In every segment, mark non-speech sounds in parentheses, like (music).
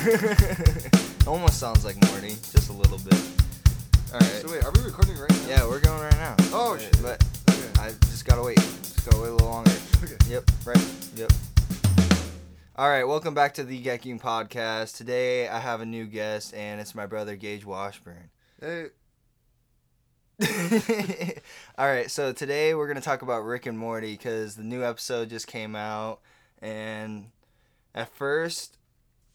(laughs) Almost sounds like Morty, just a little bit. All right. So wait, are we recording right now? Yeah, we're going right now. Oh, shit. But Okay. I just gotta wait. Just gotta wait a little longer. Okay. Yep. Right. Yep. All right. Welcome back to the Gekking Podcast. Today I have a new guest, and it's my brother Gage Washburn. Hey, (laughs) All right, so today we're gonna talk about Rick and Morty because the new episode just came out, and at first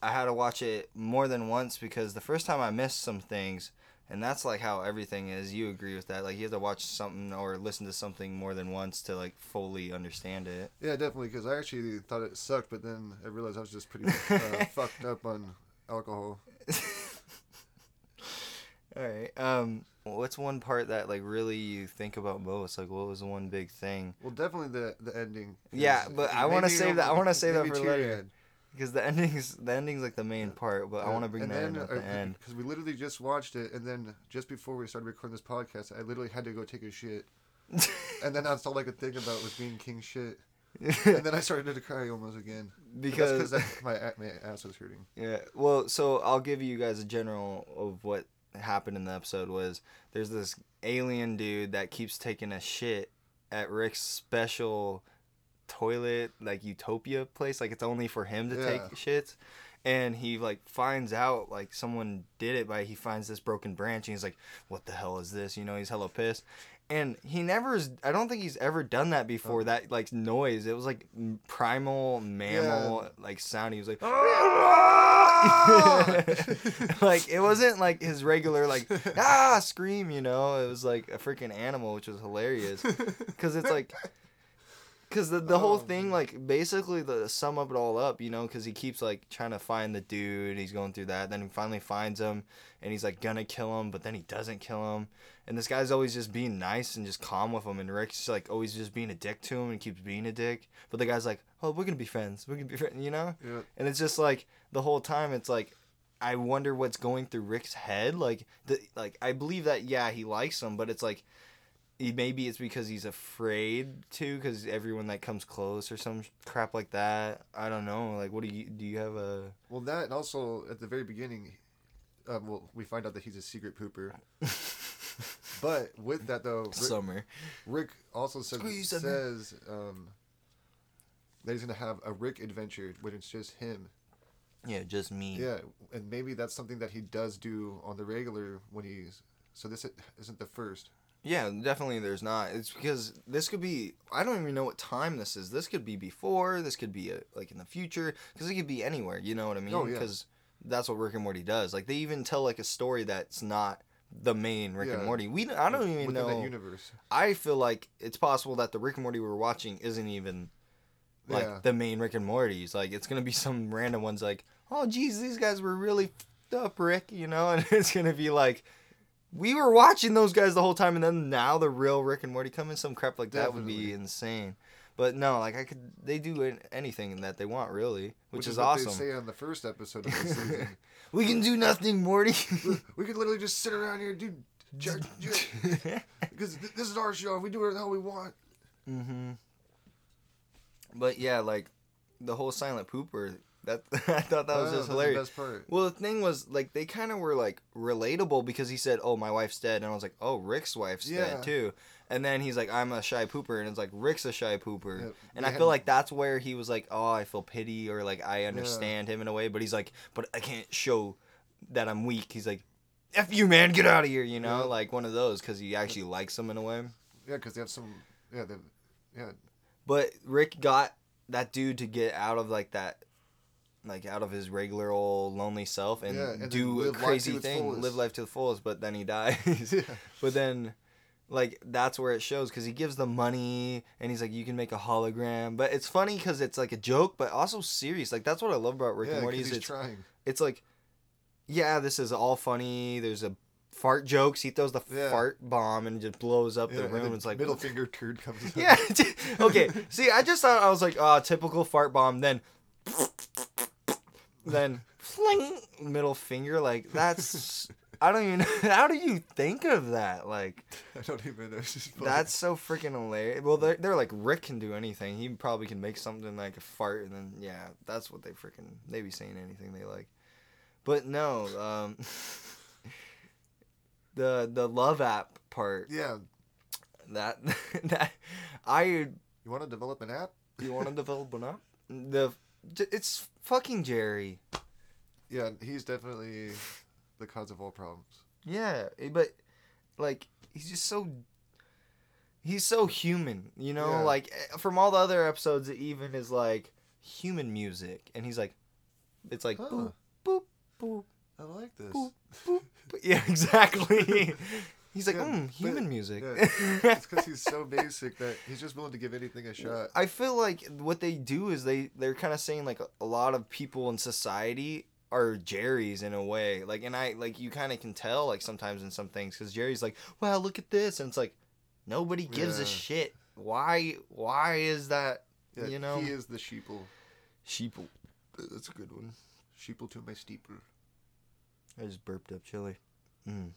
I had to watch it more than once because the first time I missed some things, and that's like how everything is. You agree with that? Like you have to watch something or listen to something more than once to like fully understand it. yeah, definitely. Because I actually thought it sucked, but then I realized I was just pretty uh, (laughs) fucked up on alcohol. (laughs) All right. Um, what's one part that like really you think about most? Like, what was the one big thing? Well, definitely the the ending. Yeah, but I wanna me save that- I wanna (laughs) save that for later. Because the ending's the ending's like the main part, but I want to bring and that in then, at the uh, end. Because we literally just watched it, and then just before we started recording this podcast, I literally had to go take a shit, (laughs) and then that's all I could think about was being king shit. (laughs) and then I started to cry almost again. because because my my ass was hurting. yeah, well, so I'll give you guys a general of what happened in the episode. Was there's this alien dude that keeps taking a shit at Rick's special toilet, like utopia place, like it's only for him to take shits. And he like finds out like someone did it by he finds this broken branch and he's like, "What the hell is this?" You know, he's hella pissed. And he never is. I don't think he's ever done that before. That like noise. It was like primal mammal like sound. He was like, (laughs) (laughs) like it wasn't like his regular like ah scream. You know, it was like a freaking animal, which was hilarious. (laughs) Because it's like, because the, the whole Oh, thing, like, basically, the sum of it all up, you know, because he keeps, like, trying to find the dude. He's going through that. Then he finally finds him, and he's, like, gonna kill him, but then he doesn't kill him. And this guy's always just being nice and just calm with him. And Rick's, like, always just being a dick to him and keeps being a dick. But the guy's like, oh, we're gonna be friends. We're gonna be friends, you know? Yeah. And it's just, like, the whole time, it's like, I wonder what's going through Rick's head. Like, the, like I believe that, yeah, he likes him, but it's like, he, maybe it's because he's afraid to because everyone that comes close or some crap like that i don't know like what do you do you have a Well, that and also at the very beginning, um, well, we find out that he's a secret pooper. (laughs) But with that though, Rick, summer Rick also says Squeeze says um, that he's gonna have a Rick adventure, when it's just him. yeah just me Yeah, and maybe that's something that he does do on the regular when he's. So this isn't the first. Yeah definitely there's not it's because this could be i don't even know what time this is this could be before this could be a, like in the future because it could be anywhere you know what i mean Oh, yeah. because that's what rick and morty does like they even tell like a story that's not the main rick and Yeah. morty we i don't even within know that universe. I feel like it's possible that the Rick and Morty we're watching isn't even like Yeah. the main Rick and Morty's. Like it's gonna be some random ones like, oh geez, these guys were really up, Rick, you know, (laughs) and it's gonna be like we were watching those guys the whole time and then now the real Rick and Morty come in some crap like that would be insane. But no, like I could they do anything that they want really, which, is, what awesome. They say on the first episode of (laughs) the season. we can do nothing, Morty. (laughs) we could literally just sit around here, (laughs) jar- Because th- this is our show. We do whatever the hell we want. Mm-hmm. But yeah, like the whole silent pooper. That (laughs) I thought that was just hilarious. The. Well, the thing was like they kind of were like relatable because he said, "Oh, my wife's dead," and I was like, "Oh, Rick's wife's Yeah. dead too." And then he's like, "I'm a shy pooper," and it's like Rick's a shy pooper. Yeah, And I feel like that's where he was like, "Oh, I feel pity," or like I understand him in a way. But he's like, "But I can't show that I'm weak." He's like, "F you, man, get out of here," you know, Yeah. like one of those because he actually likes him in a way. Yeah, because they have some. Yeah, they, yeah. But Rick got that dude to get out of like that, like out of his regular old lonely self and, Yeah, and do a crazy thing, live life to the fullest. But then he dies. (laughs) yeah. (laughs) but then, like that's where it shows because he gives the money and he's like, "You can make a hologram." But it's funny because it's like a joke, but also serious. Like that's what I love about Rick yeah, and Morty. Is it's trying. it's like, yeah, this is all funny. There's a fart jokes. He throws the Yeah. fart bomb and just blows up Yeah, the and room. It's like middle finger turd comes. (laughs) out. yeah. okay. See, I just thought I was like, ah, typical fart bomb. Then, then fling middle finger. Like that's. (laughs) I don't even. (laughs) How do you think of that? Like I don't even know. (laughs) It's just funny. that's so freaking hilarious. Well, they're they're like Rick can do anything. He probably can make something like a fart, and then yeah, that's what they freaking they be saying anything they like. But no, um, the the love app part Yeah. that that I You want to develop an app? you want to develop an app? The it's fucking Jerry. Yeah, he's definitely the cause of all problems. Yeah, eh, but like he's just so he's so human, you know? Yeah. Like eh, from all the other episodes it even is like human music and he's like it's like Huh. boop boop boop I like this. boop boop. (laughs) boop. Yeah, exactly. (laughs) he's like, Yeah, mm, human music. yeah, (laughs) it's because he's so basic that he's just willing to give anything a shot. I feel like what they do is they they're kind of saying like a, lot of people in society are Jerry's in a way. Like and I like you kind of can tell like sometimes in some things cuz Jerry's like, "Wow, look at this." And it's like nobody gives a shit. Why why is that, Yeah, you know? he is the sheeple. sheeple. That's a good one. Sheeple to my steeple. I just burped up chili. Mm.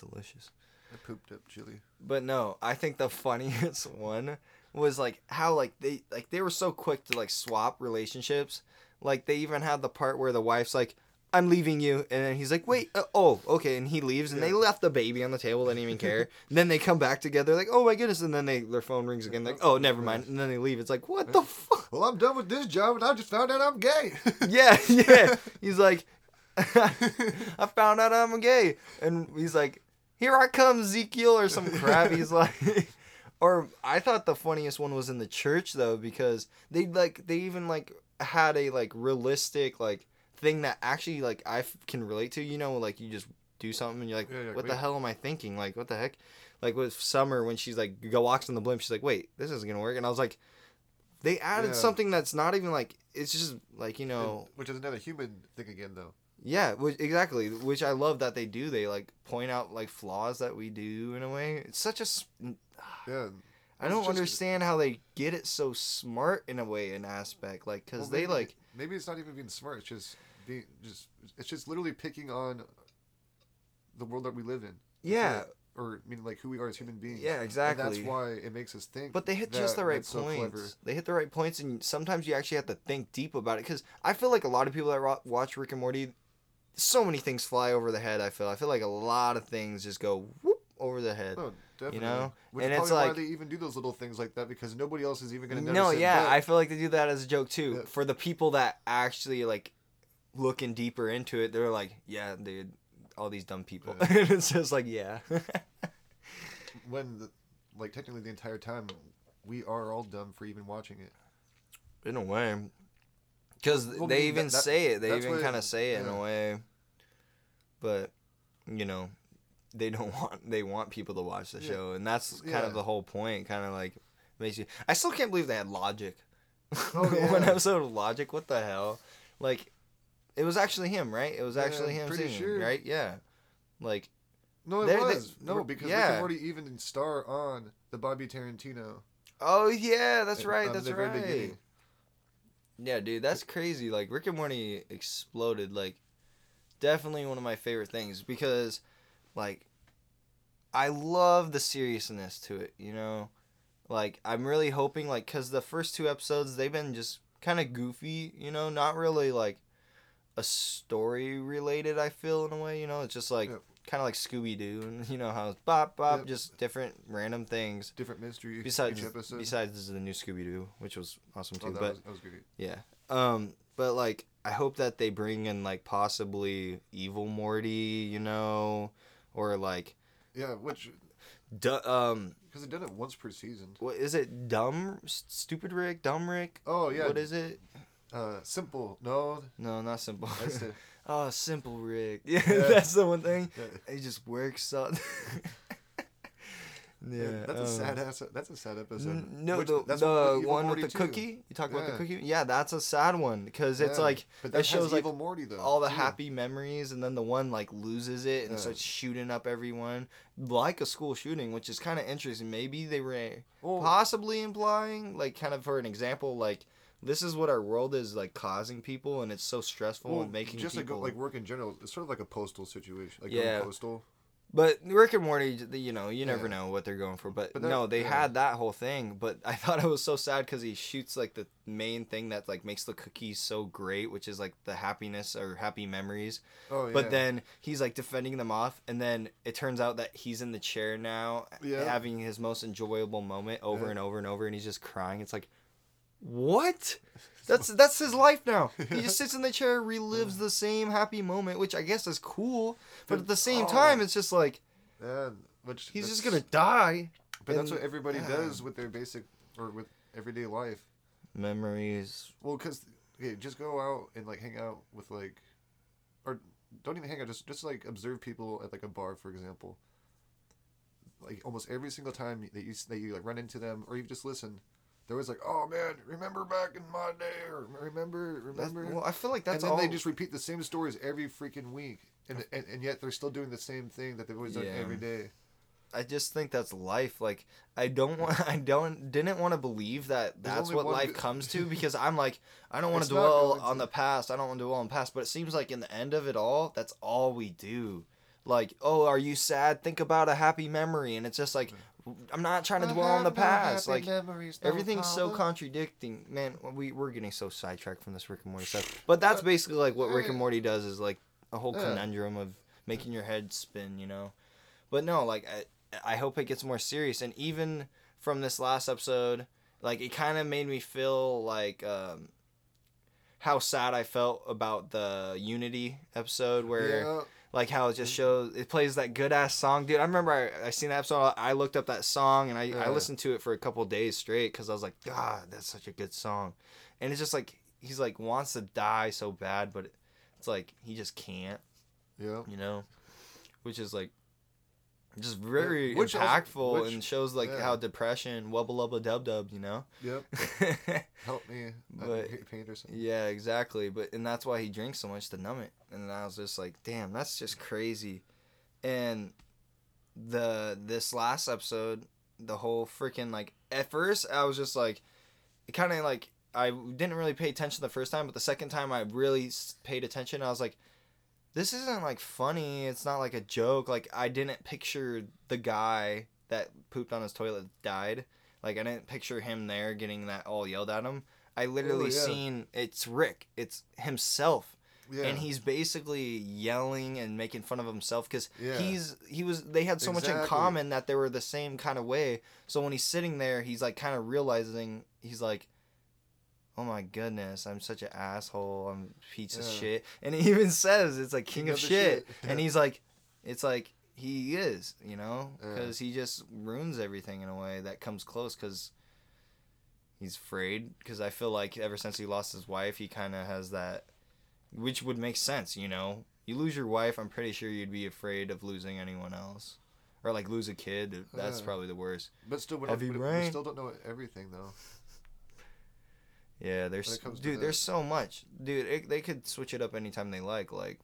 Delicious. I pooped up chili. But no, I think the funniest (laughs) one was like how like they like they were so quick to like swap relationships. Like they even had the part where the wife's like, "I'm leaving you," and then he's like, "Wait, uh, oh, okay," and he leaves, and they left the baby on the table, didn't even care. (laughs) Then they come back together, like, "Oh my goodness!" And then they their phone rings again, like, "Oh, never mind," and then they leave. It's like, what the fuck? Well, I'm done with this job, and I just found out I'm gay. (laughs) Yeah, yeah. He's like, I found out I'm gay, and he's like, "Here I come, Ezekiel," or some crap. (laughs) He's like, (laughs) or I thought the funniest one was in the church though, because they like they even like had a like realistic like thing that actually like I f- can relate to. You know, like you just do something and you're like, Yeah, yeah, what the hell am I thinking? Like, what the heck? Like with Summer when she's like go walks on the blimp, she's like, wait, this isn't gonna work, and I was like. They added Yeah. something that's not even like it's just like you know Which is another human thing again, though. Yeah, which, exactly. Which I love that they do. They like point out like flaws that we do in a way. It's such a. s- Yeah. I don't just- understand how they get it so smart in a way, an aspect like because Well, they like maybe it's not even being smart. It's just being just. It's just literally picking on the world that we live in. Yeah. Or I mean, like who we are as human beings. yeah, And exactly. that's why it makes us think. But they hit just the right that's so points. they hit the right points, and sometimes you actually have to think deep about it. Because I feel like a lot of people that watch Rick and Morty, so many things fly over the head. I feel. I feel like a lot of things just go whoop over the head. Oh, definitely. You know? Which And it's like- why they even do those little things like that because nobody else is even gonna notice No, yeah, I feel like they do that as a joke too. Yeah. For the people that actually like looking deeper into it, they're like, "Yeah, dude, all these dumb people." Yeah. and (laughs) it's just like, yeah, (laughs) when the, like technically the entire time we are all dumb for even watching it. in a way, because Well, they even that- say it. They even kind of say it in a way, but you know, they don't (laughs) want they want people to watch the Yeah. show, and that's kind Yeah. of the whole point. Kind of like makes you. I still can't believe they had Logic. Oh, (laughs) One yeah. episode of Logic. What the hell? Like, it was actually him, right? It was Yeah, actually him singing, sure. right? Yeah. Like, No, it They're- they- was no because Rick yeah. and Morty even star on the Bobby Tarantino. oh yeah, that's at- right. That's right. beginning. Yeah, dude, that's crazy. Like Rick and Morty exploded. Like, definitely one of my favorite things because, like, I love the seriousness to it. You know, like I'm really hoping like because the first two episodes they've been just kind of goofy. You know, not really like a story related. I feel in a way. You know, it's just like Yep. kind of like Scooby Doo, and (laughs) you know how it's bop bop, Yep. just different random things. Different mystery Besides, each episode. besides this is the new Scooby Doo, which was awesome too. oh, but was, that was good. yeah. Um, but like I hope that they bring in like possibly evil Morty, you know, or like Yeah, which du- um because they've done it once per season. what is it? Dumb stupid Rick, dumb Rick? Oh yeah. What is it? Uh, simple. No, No, not simple. that's (laughs) oh, simple Rick. Yeah, Yeah. (laughs) that's the one thing. yeah. He just works out. (laughs) yeah, that's a um, sad ass. That's a sad episode. N- No, Which- the, that's the one Morty with the too. cookie. You talk about the cookie. Yeah, that's a sad one because it's Yeah, like but it that shows has like Morty though. all the too. happy memories and then the one like loses it and Yeah. starts shooting up everyone like a school shooting which is kind of interesting maybe they were Well, possibly implying like kind of for an example like this is what our world is like causing people and it's so stressful well, and making just people like like work in general. It's sort of like a postal situation. Like Yeah. postal. But Rick and Morty, you know, you never Yeah. know what they're going for. But, But no, they yeah. had that whole thing. But I (laughs) thought it was so sad because he shoots like the main thing that like makes the cookies so great, which is like the happiness or happy memories. Oh yeah. But then he's like defending them off, and then it turns out that he's in the chair now, Yeah. having his most enjoyable moment over and over and over, and he's just crying. It's like, what? That's that's his life now. He just sits in the chair, relives the same happy moment, which I guess is cool. But at the same Oh. time, it's just like yeah, which he's just gonna die. But that's and- what everybody yeah. does with their basic or with everyday life. Memories. Well, because okay, just go out and like hang out with like, or don't even hang out. Just just like observe people at like a bar, for example. Like almost every single time that you that you like run into them, or you just listen, they're always like, "Oh man, remember back in my day," or "Remember, That's, remember." well, I feel like that's and then all. they just repeat the same stories every freaking week, and, and and yet they're still doing the same thing that they've always done Yeah. every day. I just think that's life. Like I don't want, (laughs) I don't, didn't want to believe that that's what life good- comes to (laughs) because I'm like, I don't want to dwell on the past. I don't want to dwell on the past. But it seems like in the end of it all, that's all we do. Like, oh, are you sad? Think about a happy memory, and it's just like, I'm not trying to dwell on the past. Like everything's so contradicting, man. We we're getting so sidetracked from this Rick and Morty stuff. But that's basically like what Rick and Morty does is like a whole conundrum of making your head spin, you know. But no, like I, I hope it gets more serious. And even from this last episode, like it kind of made me feel like um, how sad I felt about the Unity episode where like how it just mm-hmm. shows it plays that good ass song. Dude i remember i, I seen that episode i looked up that song and i, I listened to it for a couple days straight because i was like god that's such a good song. And it's just like he's like wants to die so bad but it's like he just can't yeah. you know? Which is like just very Which also- impactful which- and shows like yeah. how depression wubba lubba dub dub you know Yep. (laughs) Help me. But- hate paint or something. Yeah, exactly. But and that's why he drinks so much to numb it. And I was just like, damn, that's just crazy. And the this last episode, the whole freaking like at first I was just like, it kind of like I didn't really pay attention the first time, but the second time I really paid attention, I was like, this isn't like funny. It's not like a joke. Like I didn't picture the guy that pooped on his toilet died. Like I didn't picture him there getting that all yelled at him. I literally Oh, yeah. seen it's Rick. It's himself, Yeah. and he's basically yelling and making fun of himself because Yeah. he's he was they had so much in common that they were the same kind of way. So when he's sitting there, he's like kind of realizing he's like, oh my goodness, I'm such an asshole. I'm a piece of Yeah. shit, and he even (laughs) says it's like king, King of, of shit, shit. and he's like, it's like he is, you know, Yeah. because he just ruins everything in a way that comes close because he's afraid because I feel like ever since he lost his wife, he kind of has that, which would make sense, you know. You lose your wife, I'm pretty sure you'd be afraid of losing anyone else, or like lose a kid. That's Yeah. probably the worst. But still, we, we still don't know everything though. Yeah, there's When it comes dude. that. There's so much, dude. It, they could switch it up anytime they like. Like,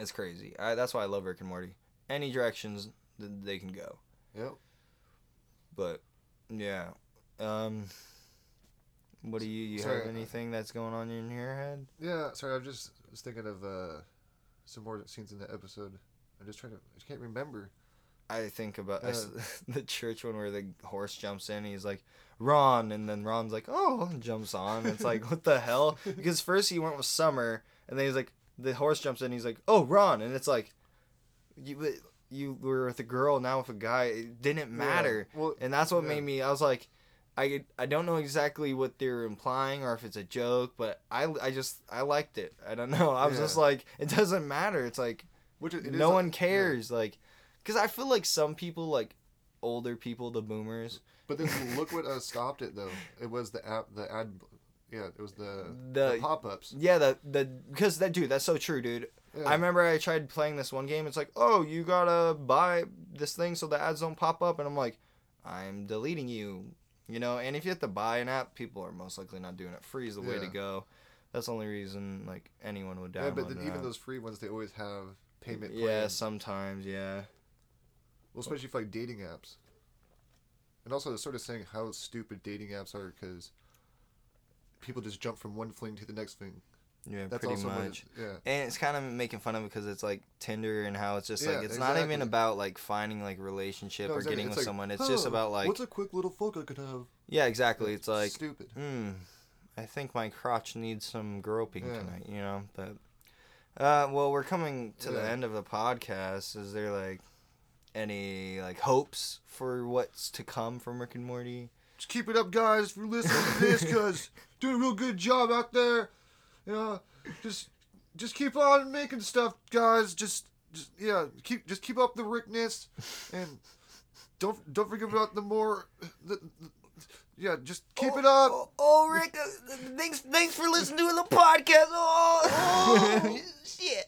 it's crazy. I, that's why I love Rick and Morty. Any directions th- they can go. Yep. But yeah, um, what do you you Sorry, have anything that's going on in your head? Yeah. Sorry, I was just was thinking of uh, some more scenes in the episode. I'm just trying to. I can't remember. I think about Uh, (laughs) the church one where the horse jumps in. He's like, Ron, and then Ron's like, oh, and jumps on. It's like, (laughs) what the hell? Because first he went with Summer, and then he's like, the horse jumps in. He's like, oh, Ron, and it's like, you you were with a girl, now with a guy. It didn't matter, Yeah, Well, and that's what yeah. made me. I was like. I, I don't know exactly what they're implying or if it's a joke, but I, I just I liked it. I don't know. I was Yeah. just like it doesn't matter. It's like which it, no one cares like because i feel like some people like older people the boomers But then look what uh, stopped it though. It was the app, the ad. Yeah, it was the The- the, pop-ups. yeah the the because that dude that's so true dude Yeah. i remember i tried playing this one game it's like oh you gotta buy this thing so the ads don't pop up and i'm like i'm deleting you you know and if you have to buy an app people are most likely not doing it free is the way to go that's the only reason like anyone would download yeah, but then even those free ones, they always have payment. yeah sometimes yeah Well, especially for like dating apps. And also, sort of saying how stupid dating apps are because people just jump from one fling to the next thing. Yeah, That's pretty also what it- much. yeah. And it's kind of making fun of it because it's like Tinder and how it's just Yeah, like it's not even exactly. about like finding like relationship No, or exactly. getting It's with like, someone. It's just "Huh, about like what's a quick little fuck I could have? yeah, exactly. It's like stupid. hmm, I think my crotch needs some groping Yeah. tonight. You know, but uh, well, we're coming to the Yeah. end of the podcast. Is there like any like hopes for what's to come from Rick and Morty? Just keep it up, guys, for listening to this, cause (laughs) doing a real good job out there. You know, just just keep on making stuff, guys. Just just yeah, keep just keep up the Rickness, and don't don't forget about the more. The, the- yeah, just keep it up. Oh, oh, Rick, uh, thanks, thanks for listening to the podcast. Oh, (laughs) shit.